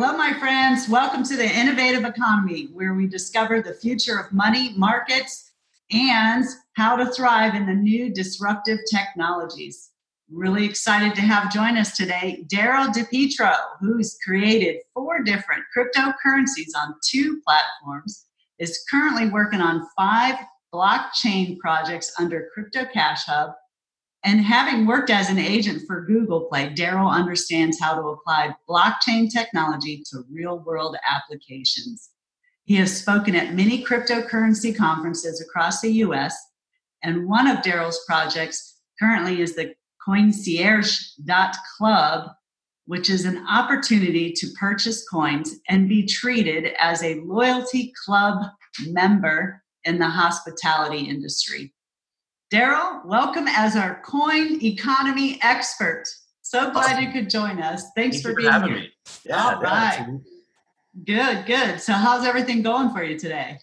Hello, my friends. Welcome to the Innovative Economy, where we discover the future of money, markets, and how to thrive in the new disruptive technologies. Really excited to have join us today Daryl DePietro, who's created four different cryptocurrencies on two platforms, is currently working on five blockchain projects under Crypto Cash Hub and having worked as an agent for Google Play, Daryl understands how to apply blockchain technology to real world applications. He has spoken at many cryptocurrency conferences across the US, and one of Daryl's projects currently is the coincierge.club, which is an opportunity to purchase coins and be treated as a loyalty club member in the hospitality industry. Daryl, welcome as our coin economy expert. So glad awesome. you could join us. Thanks Thank for being for here. Me. Yeah, All right. Good, good. So, how's everything going for you today?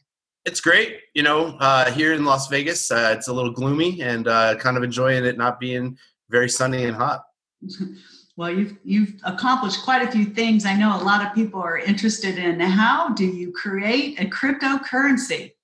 It's great. You know, uh, here in Las Vegas, uh, it's a little gloomy and uh, kind of enjoying it not being very sunny and hot. well, you've you've accomplished quite a few things. I know a lot of people are interested in how do you create a cryptocurrency?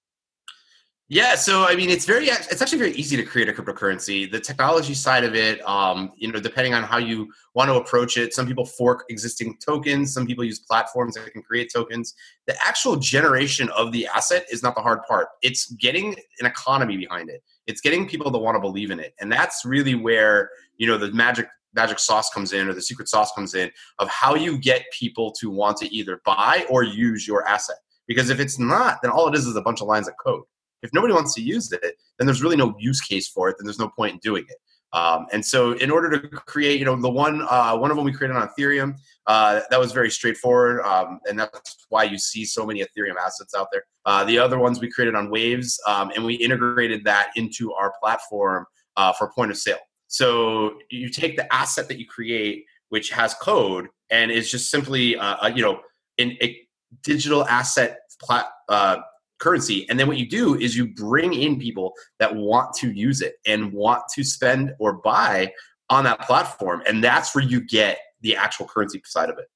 Yeah, so I mean, it's very it's actually very easy to create a cryptocurrency. The technology side of it, um, you know, depending on how you want to approach it, some people fork existing tokens, some people use platforms that can create tokens. The actual generation of the asset is not the hard part. It's getting an economy behind it. It's getting people to want to believe in it, and that's really where you know the magic magic sauce comes in or the secret sauce comes in of how you get people to want to either buy or use your asset. Because if it's not, then all it is is a bunch of lines of code if nobody wants to use it, then there's really no use case for it. Then there's no point in doing it. Um, and so, in order to create, you know, the one uh, one of them we created on Ethereum, uh, that was very straightforward, um, and that's why you see so many Ethereum assets out there. Uh, the other ones we created on Waves, um, and we integrated that into our platform uh, for point of sale. So you take the asset that you create, which has code, and is just simply, uh, a, you know, in a digital asset plat, uh, currency. And then what you do is you bring in people that want to use it and want to spend or buy on that platform. And that's where you get the actual currency side of it.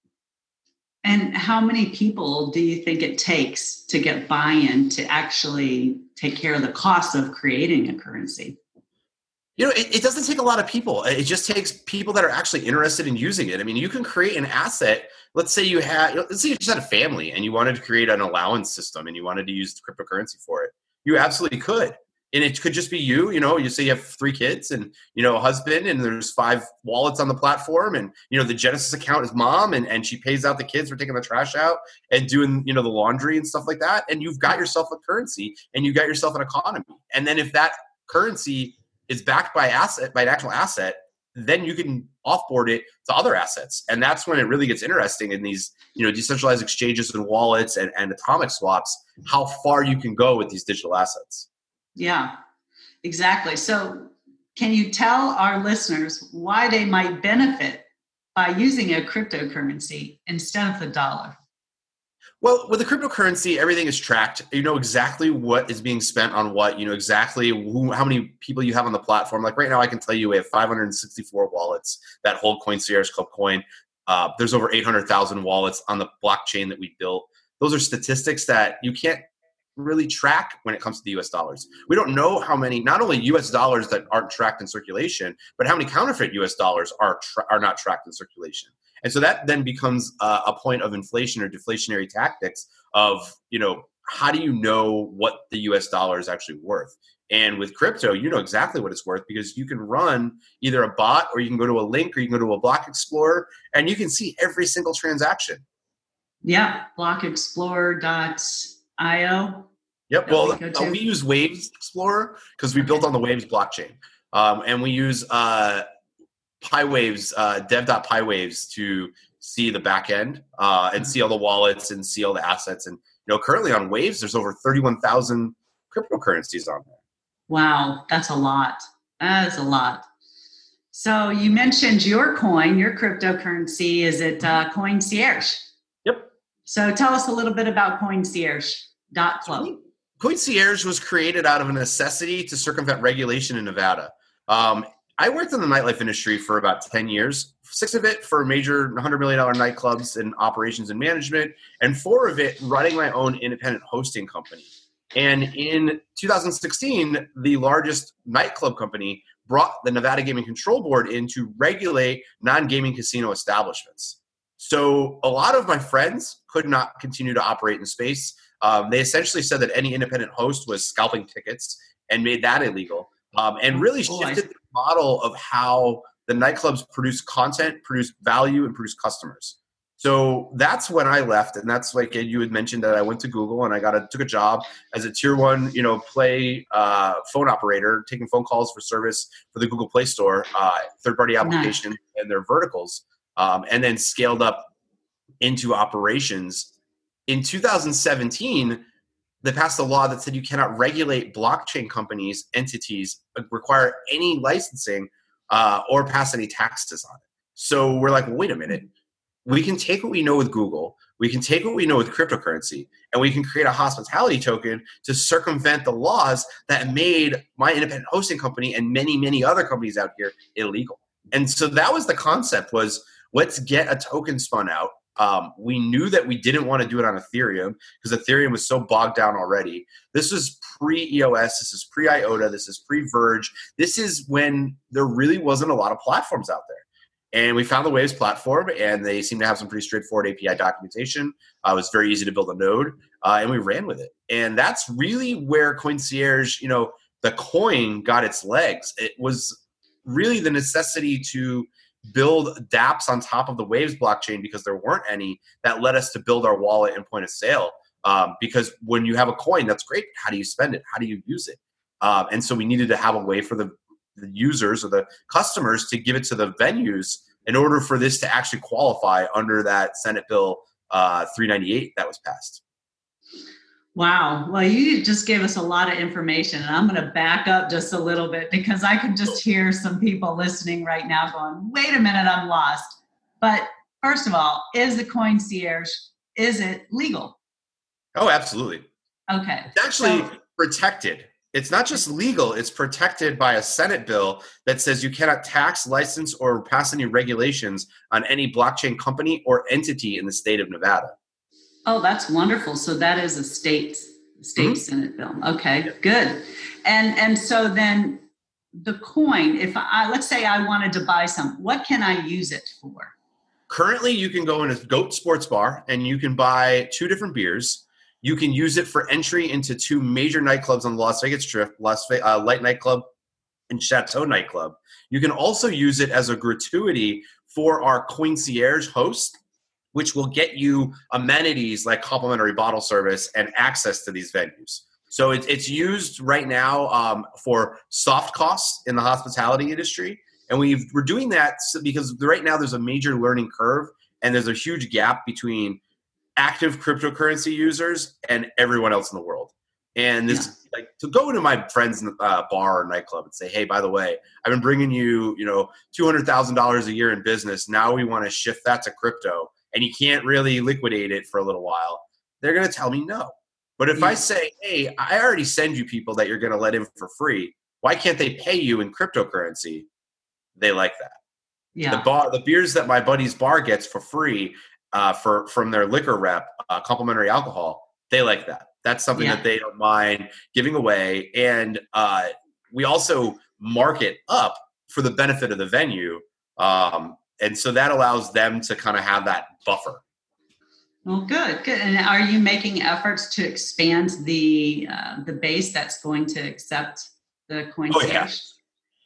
And how many people do you think it takes to get buy in to actually take care of the cost of creating a currency? You know, it, it, doesn't take a lot of people. It just takes people that are actually interested in using it. I mean, you can create an asset. Let's say you had, let's say you just had a family and you wanted to create an allowance system and you wanted to use cryptocurrency for it. You absolutely could. And it could just be you, you know, you say you have three kids and, you know, a husband and there's five wallets on the platform and, you know, the Genesis account is mom and, and she pays out the kids for taking the trash out and doing, you know, the laundry and stuff like that. And you've got yourself a currency and you got yourself an economy. And then if that currency is backed by asset by an actual asset, then you can offboard it to other assets. And that's when it really gets interesting in these, you know, decentralized exchanges and wallets and, and atomic swaps, how far you can go with these digital assets. Yeah, exactly. So can you tell our listeners why they might benefit by using a cryptocurrency instead of the dollar? Well, with the cryptocurrency, everything is tracked. You know exactly what is being spent on what. You know exactly who, how many people you have on the platform. Like right now, I can tell you we have 564 wallets that hold Coincierge Club Coin. Uh, there's over 800,000 wallets on the blockchain that we built. Those are statistics that you can't really track when it comes to the US dollars. We don't know how many, not only US dollars that aren't tracked in circulation, but how many counterfeit US dollars are, tra- are not tracked in circulation. And so that then becomes uh, a point of inflation or deflationary tactics of, you know, how do you know what the US dollar is actually worth? And with crypto, you know exactly what it's worth because you can run either a bot or you can go to a link or you can go to a block explorer and you can see every single transaction. Yeah, blockexplorer.io. Yep. Well, we, uh, we, use Waves Explorer because we okay. built on the Waves blockchain. Um, and we use uh, PyWaves, uh, dev.pywaves to see the back end uh, and see all the wallets and see all the assets. And you know, currently on Waves, there's over 31,000 cryptocurrencies on there. Wow, that's a lot. That is a lot. So you mentioned your coin, your cryptocurrency. Is it uh, Coincierge? Yep. So tell us a little bit about Coin Coincierge.club. Coincierge was created out of a necessity to circumvent regulation in Nevada. Um, I worked in the nightlife industry for about 10 years, six of it for major $100 million nightclubs and operations and management, and four of it running my own independent hosting company. And in 2016, the largest nightclub company brought the Nevada Gaming Control Board in to regulate non gaming casino establishments. So a lot of my friends could not continue to operate in space. Um, they essentially said that any independent host was scalping tickets and made that illegal um, and really shifted the model of how the nightclubs produce content, produce value, and produce customers. So that's when I left, and that's like you had mentioned that I went to Google and I got a took a job as a tier one, you know, play uh, phone operator, taking phone calls for service for the Google Play Store, uh, third party application, nice. and their verticals, um, and then scaled up into operations. In 2017, they passed a law that said you cannot regulate blockchain companies, entities, uh, require any licensing, uh, or pass any taxes on it. So we're like, well, wait a minute. We can take what we know with Google, we can take what we know with cryptocurrency, and we can create a hospitality token to circumvent the laws that made my independent hosting company and many, many other companies out here illegal. And so that was the concept was let's get a token spun out um, we knew that we didn't want to do it on Ethereum because Ethereum was so bogged down already. This is pre EOS, this is pre IOTA, this is pre Verge. This is when there really wasn't a lot of platforms out there. And we found the Waves platform, and they seem to have some pretty straightforward API documentation. Uh, it was very easy to build a node, uh, and we ran with it. And that's really where Coincierge, you know, the coin got its legs. It was really the necessity to build dApps on top of the Waves blockchain because there weren't any that led us to build our wallet and point of sale. Um, because when you have a coin, that's great. How do you spend it? How do you use it? Um, and so we needed to have a way for the, the users or the customers to give it to the venues in order for this to actually qualify under that Senate Bill uh, 398 that was passed. Wow. Well, you just gave us a lot of information, and I'm going to back up just a little bit because I can just hear some people listening right now going, wait a minute, I'm lost. But first of all, is the Coin Coincierge, is it legal? Oh, absolutely. Okay. It's actually so, protected. It's not just legal, it's protected by a Senate bill that says you cannot tax, license, or pass any regulations on any blockchain company or entity in the state of Nevada. Oh, that's wonderful. So that is a state state mm-hmm. senate bill. Okay, good. And and so then the coin, if I let's say I wanted to buy some, what can I use it for? Currently, you can go in a Goat Sports Bar and you can buy two different beers. You can use it for entry into two major nightclubs on the Las Vegas Strip, Las Vegas, uh, Light Nightclub and Chateau Nightclub. You can also use it as a gratuity for our concierge host which will get you amenities like complimentary bottle service and access to these venues. So it, it's used right now um, for soft costs in the hospitality industry. And we are doing that because right now there's a major learning curve and there's a huge gap between active cryptocurrency users and everyone else in the world. And this, yeah. like, to go into my friend's uh, bar or nightclub and say, "Hey, by the way, I've been bringing you, you know, two hundred thousand dollars a year in business. Now we want to shift that to crypto and you can't really liquidate it for a little while, they're going to tell me no. But if yeah. I say, hey, I already send you people that you're going to let in for free, why can't they pay you in cryptocurrency? They like that. Yeah. The bar, the beers that my buddy's bar gets for free uh, for from their liquor rep, uh, complimentary alcohol, they like that. That's something yeah. that they don't mind giving away, and uh, we also market up for the benefit of the venue. Um, and so that allows them to kind of have that buffer. Well, good, good. And are you making efforts to expand the uh, the base that's going to accept the coin? Oh, yeah.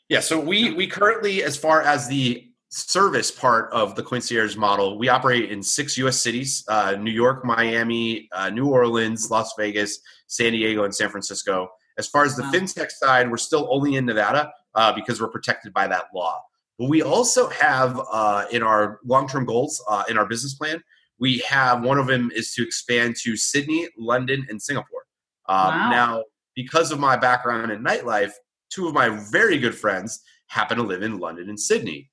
Yeah. So we we currently, as far as the service part of the concierge model, we operate in six U.S. cities: uh, New York, Miami, uh, New Orleans, Las Vegas, San Diego, and San Francisco. As far as the wow. fintech side, we're still only in Nevada uh, because we're protected by that law. But we also have uh, in our long term goals, uh, in our business plan, we have one of them is to expand to Sydney, London, and Singapore. Um, wow. Now, because of my background in nightlife, two of my very good friends happen to live in London and Sydney.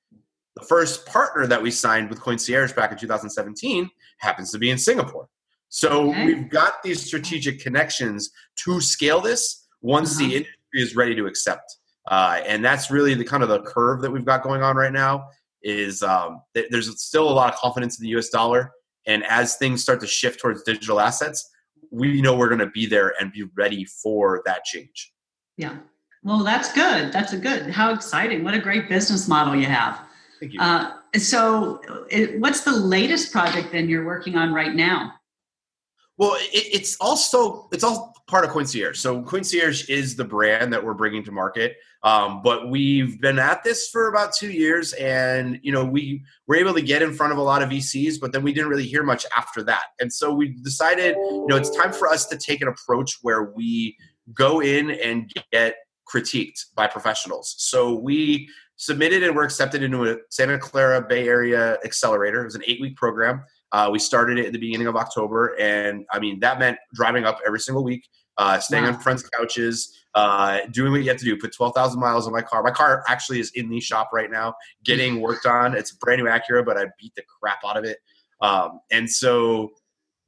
The first partner that we signed with Coincierge back in 2017 happens to be in Singapore. So okay. we've got these strategic connections to scale this once uh-huh. the industry is ready to accept. Uh, and that's really the kind of the curve that we've got going on right now. Is um, th- there's still a lot of confidence in the U.S. dollar, and as things start to shift towards digital assets, we know we're going to be there and be ready for that change. Yeah. Well, that's good. That's a good. How exciting! What a great business model you have. Thank you. Uh, so, it, what's the latest project then you're working on right now? Well, it, it's also it's all part of Coincierge. So Coincierge is the brand that we're bringing to market. Um, but we've been at this for about two years, and you know we were able to get in front of a lot of VCs, but then we didn't really hear much after that. And so we decided, you know, it's time for us to take an approach where we go in and get critiqued by professionals. So we submitted and were accepted into a Santa Clara Bay Area accelerator. It was an eight week program. Uh, we started it at the beginning of October, and I mean that meant driving up every single week, uh, staying wow. on friends' couches, uh, doing what you have to do. Put twelve thousand miles on my car. My car actually is in the shop right now, getting worked on. It's a brand new Acura, but I beat the crap out of it. Um, and so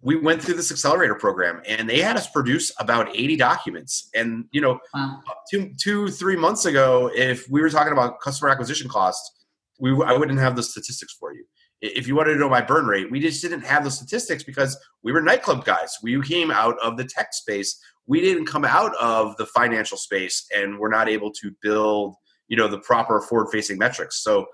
we went through this accelerator program, and they had us produce about eighty documents. And you know, wow. two, two, three months ago, if we were talking about customer acquisition costs, we I wouldn't have the statistics for you if you wanted to know my burn rate, we just didn't have the statistics because we were nightclub guys. We came out of the tech space. We didn't come out of the financial space and we're not able to build, you know, the proper forward facing metrics. So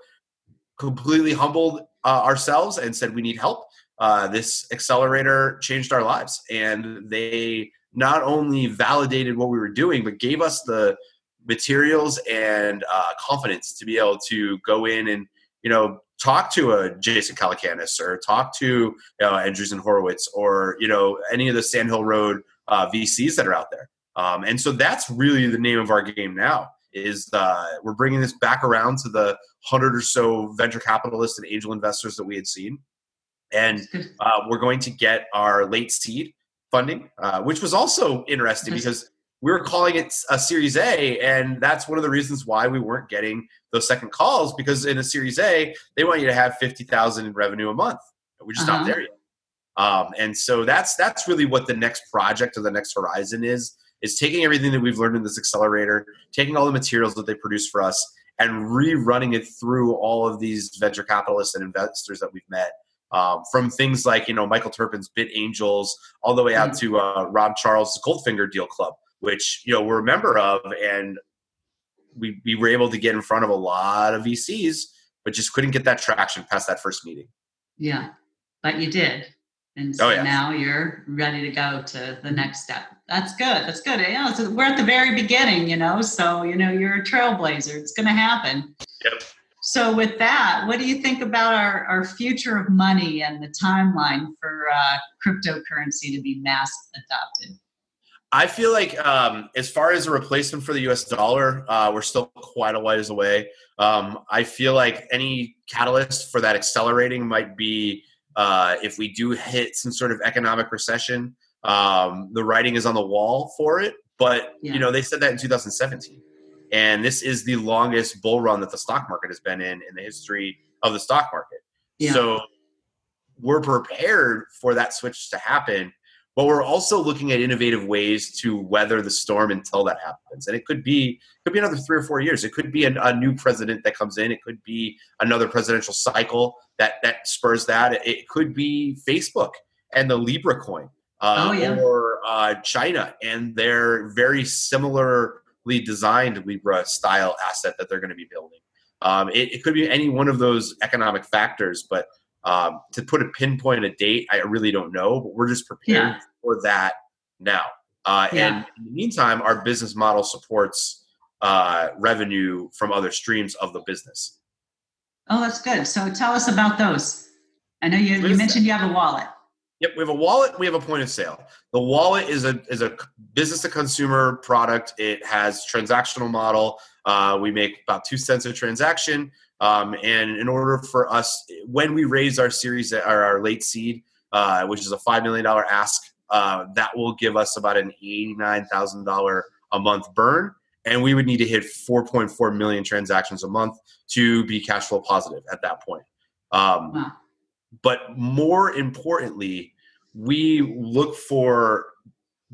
completely humbled uh, ourselves and said we need help. Uh, this accelerator changed our lives and they not only validated what we were doing, but gave us the materials and uh, confidence to be able to go in and, you know, talk to a Jason Calacanis or talk to you know, Andreessen Horowitz or you know any of the Sandhill Road uh, VCs that are out there. Um, and so that's really the name of our game now. Is uh, we're bringing this back around to the hundred or so venture capitalists and angel investors that we had seen, and uh, we're going to get our late seed funding, uh, which was also interesting because we were calling it a Series A, and that's one of the reasons why we weren't getting those second calls because in a Series A they want you to have fifty thousand in revenue a month. We're just uh-huh. not there yet. Um, and so that's that's really what the next project or the next horizon is is taking everything that we've learned in this accelerator, taking all the materials that they produce for us, and rerunning it through all of these venture capitalists and investors that we've met. Um, from things like you know Michael Terpin's Bit Angels, all the way out mm-hmm. to uh, Rob Charles' Goldfinger Deal Club, which you know we're a member of, and we we were able to get in front of a lot of VCs, but just couldn't get that traction past that first meeting. Yeah, but you did, and so oh, yeah. now you're ready to go to the next step. That's good. That's good. Yeah, so we're at the very beginning, you know. So you know you're a trailblazer. It's going to happen. Yep. So with that, what do you think about our, our future of money and the timeline for uh, cryptocurrency to be mass adopted? I feel like um, as far as a replacement for the U.S. dollar, uh, we're still quite a ways away. Um, I feel like any catalyst for that accelerating might be uh, if we do hit some sort of economic recession. Um, the writing is on the wall for it, but yeah. you know they said that in 2017, and this is the longest bull run that the stock market has been in in the history of the stock market. Yeah. So we're prepared for that switch to happen but we're also looking at innovative ways to weather the storm until that happens. And it could be could be another three or four years. It could be a, a new president that comes in. It could be another presidential cycle that that spurs that. It could be facebook and the libra coin uh, oh, yeah. or uh, china and their very similarly designed libra style asset that they're going to be building. Um, it, it could be any one of those economic factors but um, to put a pinpoint a date, I really don't know, but we're just prepared yeah. for that now. Uh, yeah. And in the meantime, our business model supports uh, revenue from other streams of the business. Oh, that's good. So tell us about those. I know you, you mentioned you have a wallet. Yep, we have a wallet. We have a point of sale. The wallet is a is a business to consumer product. It has transactional model. Uh, we make about two cents a transaction. Um, and in order for us, when we raise our series, our, our late seed, uh, which is a $5 million ask, uh, that will give us about an $89,000 a month burn. And we would need to hit 4.4 million transactions a month to be cash flow positive at that point. Um, wow. But more importantly, we look for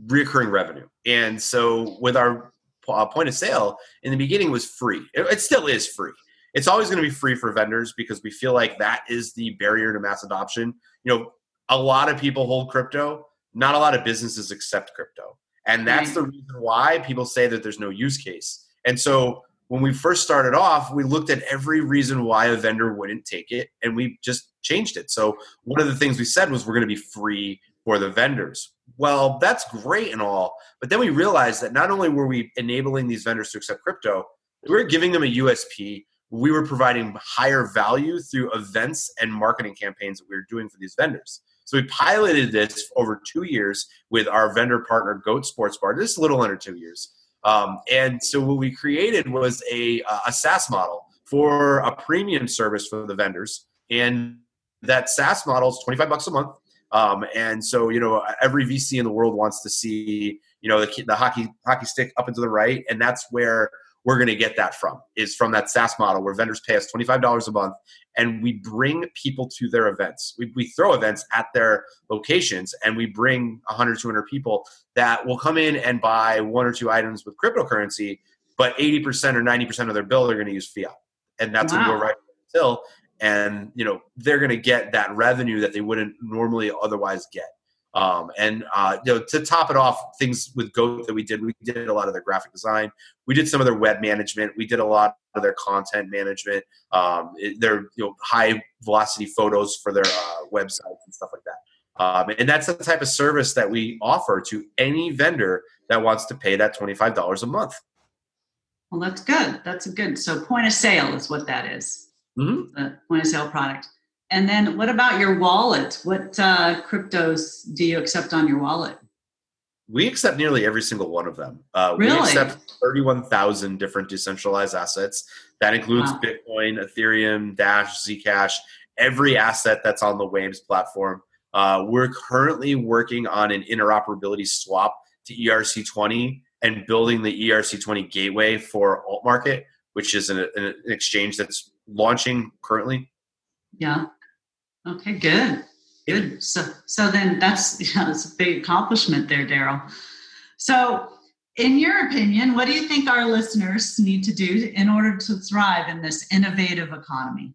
recurring revenue. And so with our uh, point of sale in the beginning was free. It still is free. It's always going to be free for vendors because we feel like that is the barrier to mass adoption. You know, a lot of people hold crypto. Not a lot of businesses accept crypto, and that's the reason why people say that there's no use case. And so when we first started off, we looked at every reason why a vendor wouldn't take it and we just changed it. So one of the things we said was we're going to be free for the vendors. Well, that's great and all, but then we realized that not only were we enabling these vendors to accept crypto, we were giving them a USP. We were providing higher value through events and marketing campaigns that we were doing for these vendors. So we piloted this over two years with our vendor partner, Goat Sports Bar. This is a little under two years. Um, and so what we created was a, a SaaS model for a premium service for the vendors. And that SaaS model is 25 bucks a month. Um, and so, you know, every VC in the world wants to see, you know, the, the hockey hockey stick up and to the right. And that's where we're going to get that from is from that SaaS model where vendors pay us $25 a month and we bring people to their events. We, we throw events at their locations and we bring 100, 200 people that will come in and buy one or two items with cryptocurrency, but 80% or 90% of their bill they're going to use fiat. And that's wow. going to go right until, and you know, they're going to get that revenue that they wouldn't normally otherwise get. Um, and uh, you know, to top it off, things with Goat that we did, we did a lot of their graphic design. We did some of their web management. We did a lot of their content management. Um, their you know high velocity photos for their uh, websites and stuff like that. Um, and that's the type of service that we offer to any vendor that wants to pay that twenty five dollars a month. Well, that's good. That's a good. So point of sale is what that is. Mm-hmm. The point of sale product. And then what about your wallet? What uh, cryptos do you accept on your wallet? We accept nearly every single one of them. Uh, really? We accept 31,000 different decentralized assets. That includes wow. Bitcoin, Ethereum, Dash, Zcash, every asset that's on the Waves platform. Uh, we're currently working on an interoperability swap to ERC20 and building the ERC20 gateway for alt market, which is an, an exchange that's launching currently. Yeah. Okay, good. Good. So so then that's know, that's a big accomplishment there, Daryl. So in your opinion, what do you think our listeners need to do in order to thrive in this innovative economy?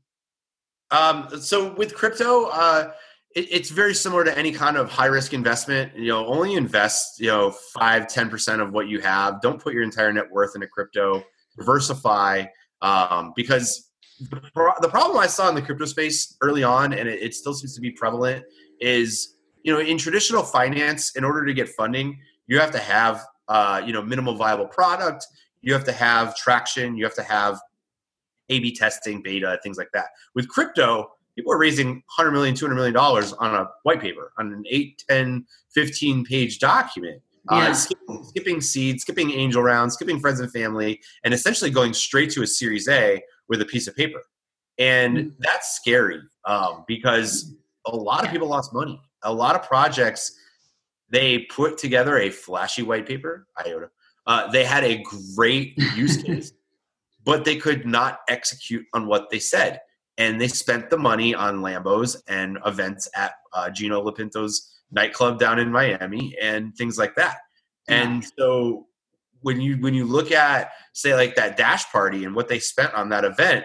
Um, so with crypto, uh, it, it's very similar to any kind of high risk investment. You know, only invest, you know, five, 10% of what you have. Don't put your entire net worth into crypto. Diversify um, because the, the problem I saw in the crypto space early on, and it, it still seems to be prevalent, is you know in traditional finance, in order to get funding, you have to have uh, you know minimal viable product, you have to have traction, you have to have A/B testing, beta, things like that. With crypto, people are raising 100 million 200 million dollars on a white paper on an 8 10 15 page document uh, yeah. uh, skipping, skipping seed skipping angel rounds skipping friends and family and essentially going straight to a series a with a piece of paper. And mm-hmm. that's scary um, because a lot of people lost money. A lot of projects, they put together a flashy white paper, IOTA. Uh, they had a great use case, but they could not execute on what they said. And they spent the money on Lambos and events at uh, Gino Lopinto's nightclub down in Miami and things like that. And so when you when you look at say like that dash party and what they spent on that event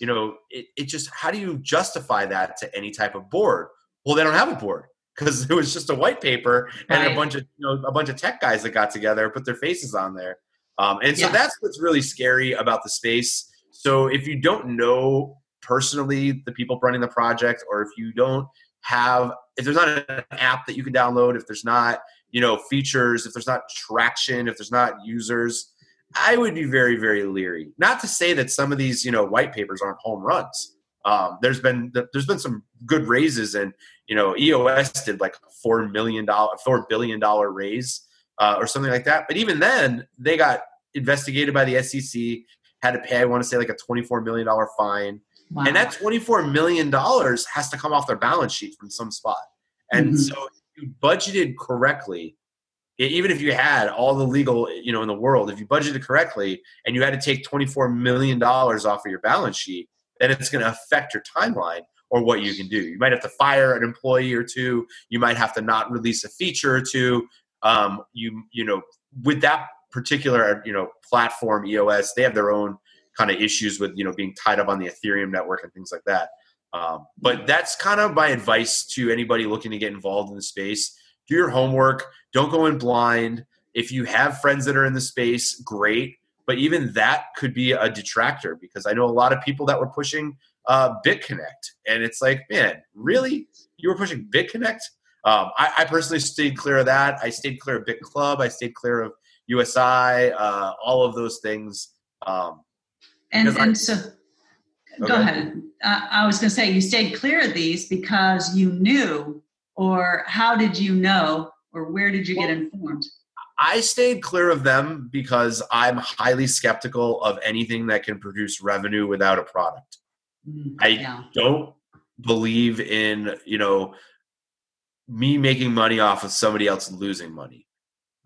you know it, it just how do you justify that to any type of board well they don't have a board because it was just a white paper and right. a bunch of you know a bunch of tech guys that got together put their faces on there um, and so yeah. that's what's really scary about the space so if you don't know personally the people running the project or if you don't have if there's not an app that you can download if there's not you know features if there's not traction if there's not users i would be very very leery. Not to say that some of these you know white papers aren't home runs. Um, there's been there's been some good raises and you know eos did like four million dollar four billion dollar raise uh, or something like that. But even then they got investigated by the sec had to pay i want to say like a 24 million dollar fine. Wow. and that 24 million dollars has to come off their balance sheet from some spot. And mm-hmm. so you budgeted correctly, even if you had all the legal, you know, in the world, if you budgeted correctly and you had to take $24 million off of your balance sheet, then it's going to affect your timeline or what you can do. You might have to fire an employee or two. You might have to not release a feature or two. Um, you, you know, with that particular you know platform EOS, they have their own kind of issues with you know being tied up on the Ethereum network and things like that. Um, but that's kind of my advice to anybody looking to get involved in the space. Do your homework. Don't go in blind. If you have friends that are in the space, great. But even that could be a detractor because I know a lot of people that were pushing uh, BitConnect, and it's like, man, really? You were pushing BitConnect? Um, I, I, personally stayed clear of that. I stayed clear of Bit Club. I stayed clear of USI. Uh, all of those things. Um, and and I, so, go ahead. Uh, I was going to say you stayed clear of these because you knew, or how did you know, or where did you well, get informed? I stayed clear of them because I'm highly skeptical of anything that can produce revenue without a product. Mm, I yeah. don't believe in, you know, me making money off of somebody else losing money.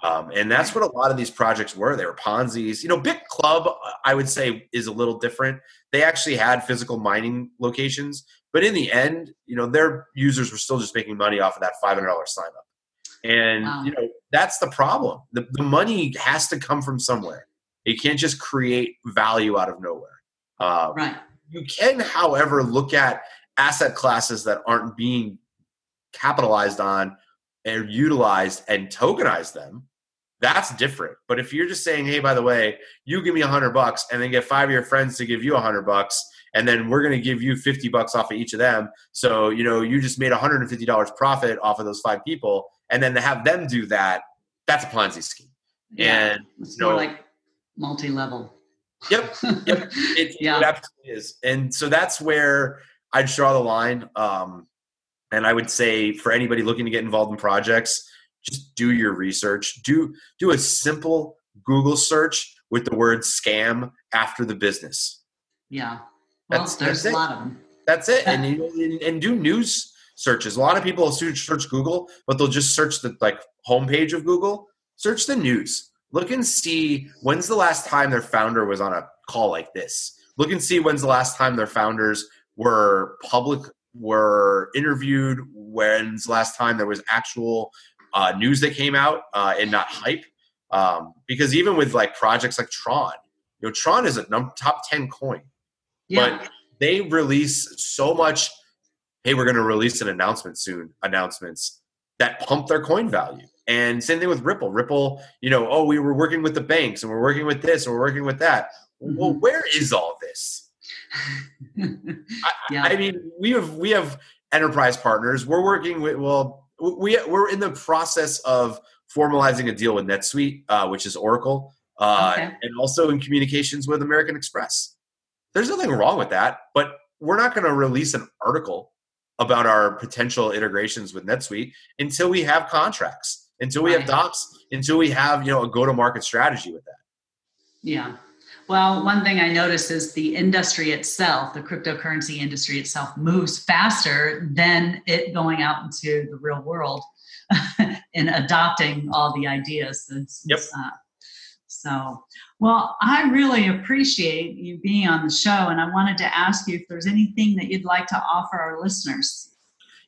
Um, and that's what a lot of these projects were. They were Ponzi's. You know, Bit Club, I would say, is a little different. They actually had physical mining locations, but in the end, you know, their users were still just making money off of that $500 sign up. And, wow. you know, that's the problem. The, the money has to come from somewhere. You can't just create value out of nowhere. Um, right. You can, however, look at asset classes that aren't being capitalized on and utilized and tokenize them that's different. But if you're just saying hey by the way you give me a hundred bucks and then get five of your friends to give you a hundred bucks and then we're going to give you 50 bucks off of each of them. So you know you just made $150 profit off of those five people and then to have them do that that's a ponzi scheme. Yeah, and it's you know, more like multi-level. Yep. Yep. It, yeah. it absolutely is. And so that's where i draw the line um, and I would say for anybody looking to get involved in projects, just do your research. Do do a simple Google search with the word scam after the business. Yeah. Well, that's, there's that's a lot of them. That's it. and, you, and do news searches. A lot of people will search Google, but they'll just search the like homepage of Google. Search the news. Look and see when's the last time their founder was on a call like this. Look and see when's the last time their founders were public were interviewed when's last time there was actual uh, news that came out uh, and not hype um, because even with like projects like tron you know tron is a num- top 10 coin yeah. but they release so much hey we're going to release an announcement soon announcements that pump their coin value and same thing with ripple ripple you know oh we were working with the banks and we're working with this and we're working with that mm-hmm. well where is all this I, yeah. I mean, we have we have enterprise partners. We're working with well, we we're in the process of formalizing a deal with NetSuite, uh, which is Oracle, uh, okay. and also in communications with American Express. There's nothing wrong with that, but we're not going to release an article about our potential integrations with NetSuite until we have contracts, until we right. have docs, until we have you know a go-to-market strategy with that. Yeah. Well, one thing I notice is the industry itself, the cryptocurrency industry itself, moves faster than it going out into the real world and adopting all the ideas. It's, yep. Uh, so, well, I really appreciate you being on the show, and I wanted to ask you if there's anything that you'd like to offer our listeners.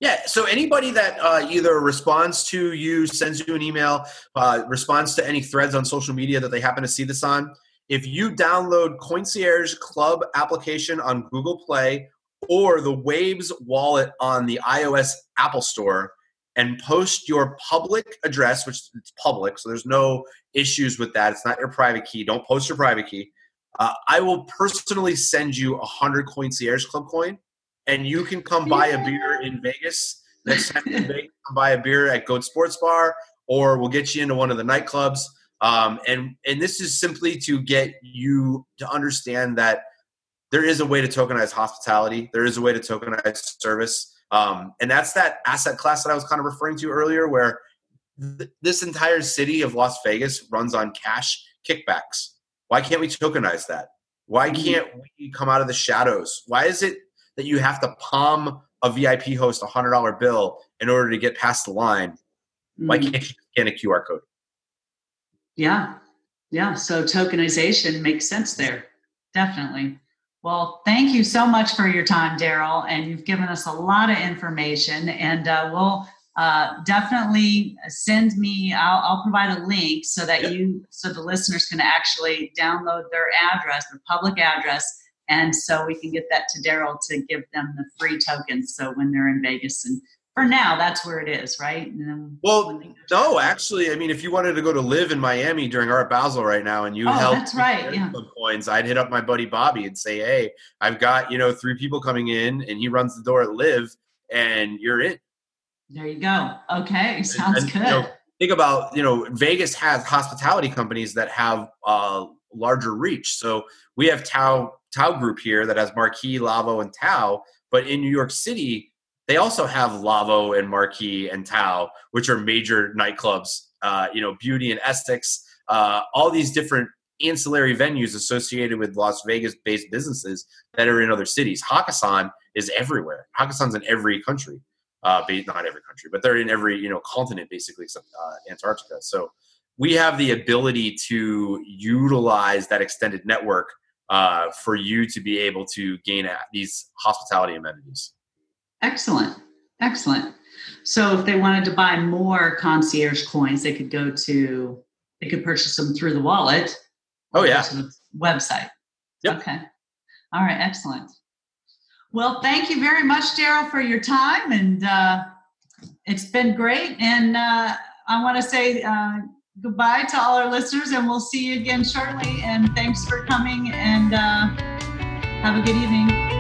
Yeah, so anybody that uh, either responds to you, sends you an email, uh, responds to any threads on social media that they happen to see this on, if you download Coincierge Club application on Google Play or the Waves wallet on the iOS Apple Store and post your public address, which it's public, so there's no issues with that. It's not your private key. Don't post your private key. Uh, I will personally send you a hundred Coincierge Club coin, and you can come buy a beer in Vegas next time in Vegas. Come buy a beer at Goat Sports Bar, or we'll get you into one of the nightclubs. Um, and and this is simply to get you to understand that there is a way to tokenize hospitality. There is a way to tokenize service, um, and that's that asset class that I was kind of referring to earlier, where th- this entire city of Las Vegas runs on cash kickbacks. Why can't we tokenize that? Why mm-hmm. can't we come out of the shadows? Why is it that you have to palm a VIP host a hundred dollar bill in order to get past the line? Why mm-hmm. can't you scan a QR code? Yeah. Yeah. So tokenization makes sense there. Definitely. Well, thank you so much for your time, Daryl. And you've given us a lot of information. And uh, we'll uh, definitely send me. I'll, I'll, provide a link so that yep. you, so the listeners can actually download their address, their public address, and so we can get that to Daryl to give them the free tokens. So when they're in Vegas and for now, that's where it is, right? well, no, actually, I mean, if you wanted to go to live in Miami during Art Basel right now, and you oh, help, that's right, yeah. coins, I'd hit up my buddy Bobby and say, "Hey, I've got you know three people coming in, and he runs the door at LIV, and you're in." There you go. Okay, sounds and, good. You know, think about you know Vegas has hospitality companies that have uh, larger reach. So we have Tao Tao Group here that has Marquee, Lavo, and Tao but in New York City they also have Lavo and Marquee and Tao, which are major nightclubs. Uh, you know, Beauty and Essex, uh, all these different ancillary venues associated with Las Vegas-based businesses that are in other cities. Hakkasan is everywhere. Hakkasan's in every country, uh, not every country, but they're in every you know continent basically except uh, Antarctica. So we have the ability to utilize that extended network uh, for you to be able to gain these hospitality amenities. Excellent. Excellent. So if they wanted to buy more concierge coins, they could go to, they could purchase them through the wallet. Oh, yeah. website. Yep. Okay. All right. Excellent. Well, thank you very much, Daryl, for your time. And uh, it's been great. And uh, I want to say uh, goodbye to all our listeners, and we'll see you again shortly. And thanks for coming, and uh, have a good evening.